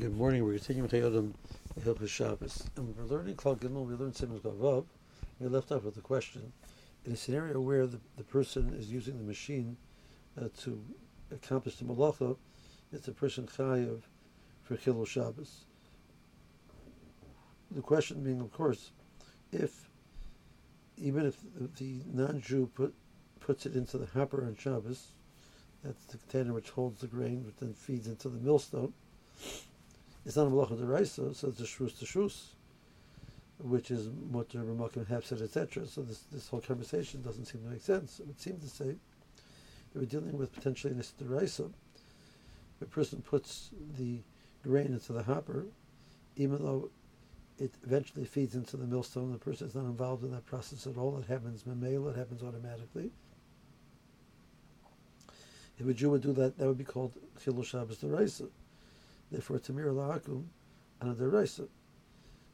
Good morning. We're continuing Chayodim Hilchas Shabbos, and we're learning Klal Gimel. We learned Simon Gavav. We left off with the question: in a scenario where the, the person is using the machine uh, to accomplish the malacha, it's a person chayav for Chilul Shabbos. The question being, of course, if even if the non-Jew put puts it into the hopper on Shabbos, that's the container which holds the grain, which then feeds into the millstone it's not a malacha deraisa, so it's a shrus to shrus, which is mutter b'makim hafsed, etc. So this this whole conversation doesn't seem to make sense. It would seem to say that we're dealing with potentially an deraisa. A person puts the grain into the hopper, even though it eventually feeds into the millstone. The person is not involved in that process at all. It happens memela, it happens automatically. If a Jew would do that, that would be called chilul Shabbos deraisa. Therefore, Tamir La'akum and a Deraisa.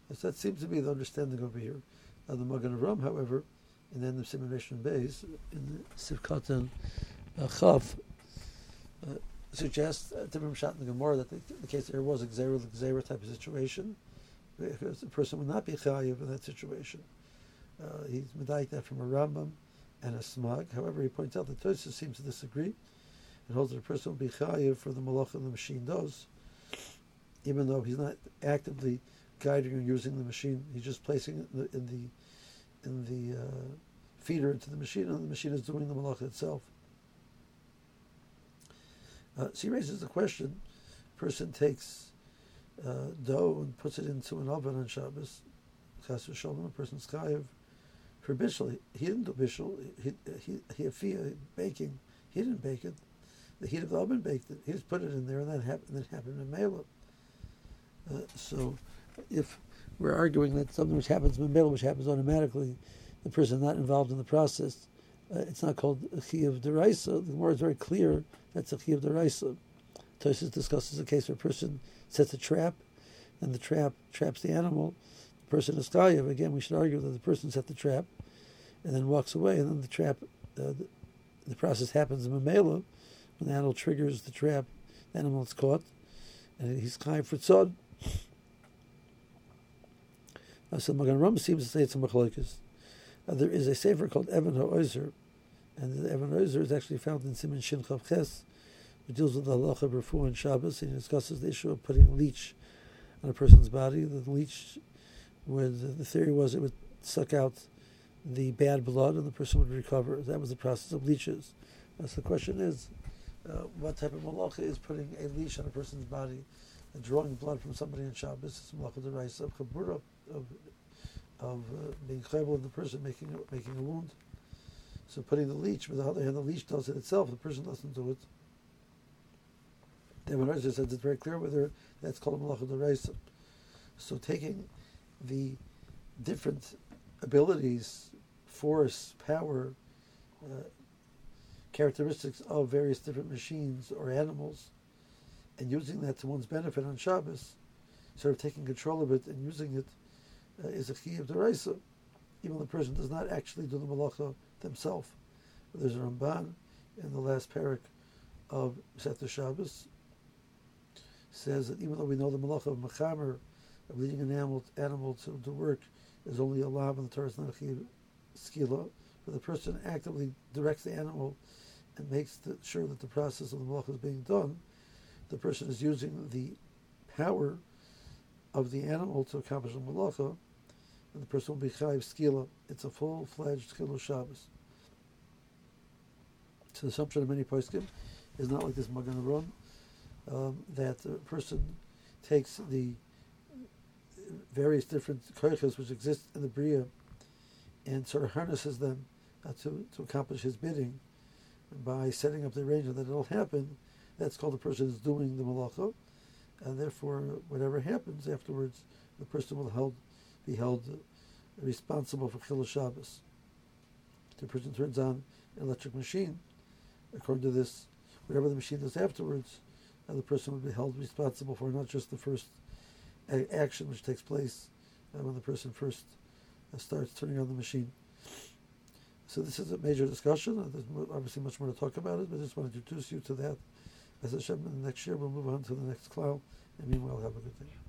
that seems to be the understanding over here. Now, the Magen Avraham, however, in the end of Simulation Bays, in Sivkatan uh, Chav, uh, suggests uh, Timur Shat in the Gemara that the, the case there was a Xera Xera type of situation, because the person would not be chayiv in that situation. Uh, he's medayik that from a Rambam and a Smag. However, he points out that Tosfos seems to disagree and holds that a person will be chayiv for the malach the machine does even though he's not actively guiding or using the machine. He's just placing it in the in the, in the uh, feeder into the machine, and the machine is doing the malach itself. Uh, so he raises the question: person takes uh, dough and puts it into an oven on Shabbos. Chas v'shalom, a person's chayiv for bishul. He didn't do bishul. He he he, he baking. He didn't bake it. The heat of the oven baked it. He just put it in there, and that happened. That happened in Mela. Uh, so, if we're arguing that something which happens in middle, which happens automatically, the person not involved in the process, uh, it's not called a chi of deraisa. The word is very clear. That's a chi of deraisa. Tosfos discusses a case where a person sets a trap, and the trap traps the animal. The person is chayav. Again, we should argue that the person set the trap, and then walks away, and then the trap, uh, the, the, process happens in Mamela. When the animal triggers the trap, the animal is caught, and he's chayav for tzod. So Magen Avraham seems to say it's a machlokes. Uh, there is a sefer called Even HaOzer, and the Even HaOzer is actually found in Simon Shin Chav Ches, which deals with the halacha of Refu and Shabbos, and discusses the issue of putting a leech on a person's body. The leech, where the, the theory was it would suck out the bad blood and the person would recover. That was the process of leeches. Uh, so the question is, uh, what type of malacha is putting a leash on a person's body? And drawing blood from somebody in Shabbos is malacha deraisa of chabura of of uh, being chayvel of the person making making a wound. So putting the leech, but the other hand, the leech does it itself. The person doesn't do it. When Rashi says it's very clear whether that's called malacha deraisa. So taking the different abilities, force, power, uh, characteristics of various different machines or animals and using that to one's benefit on Shabbos, sort of taking control of it and using it uh, is a of deraisa, even the person does not actually do the malacha themselves. There's a Ramban in the last parak of Sefer Shabbos says that even though we know the malacha of mechamer, of leading an animal, animal to, to work, is only a lav in the Torah, it's not skila, but the person actively directs the animal and makes the, sure that the process of the malacha is being done, the person is using the power of the animal to accomplish the malacha, and the person will be chayiv skila. It's a full-fledged skila Shabbos. So the assumption of many poskim is not like this Magen Avraham, um, that the person takes the various different koiches which exist in the bria and sort of harnesses them uh, to, to accomplish his bidding by setting up the arrangement that it'll happen that's called the person is doing the malacha, and therefore whatever happens afterwards, the person will held, be held responsible for chilul Shabbos. The person turns on an electric machine. According to this, whatever the machine does afterwards, uh, the person will be held responsible for not just the first action which takes place uh, when the person first uh, starts turning on the machine. So this is a major discussion. Uh, there's obviously much more to talk about it, but I just want to introduce you to that. As Hashem, next year we'll move on to the next cloud And meanwhile, have a good day.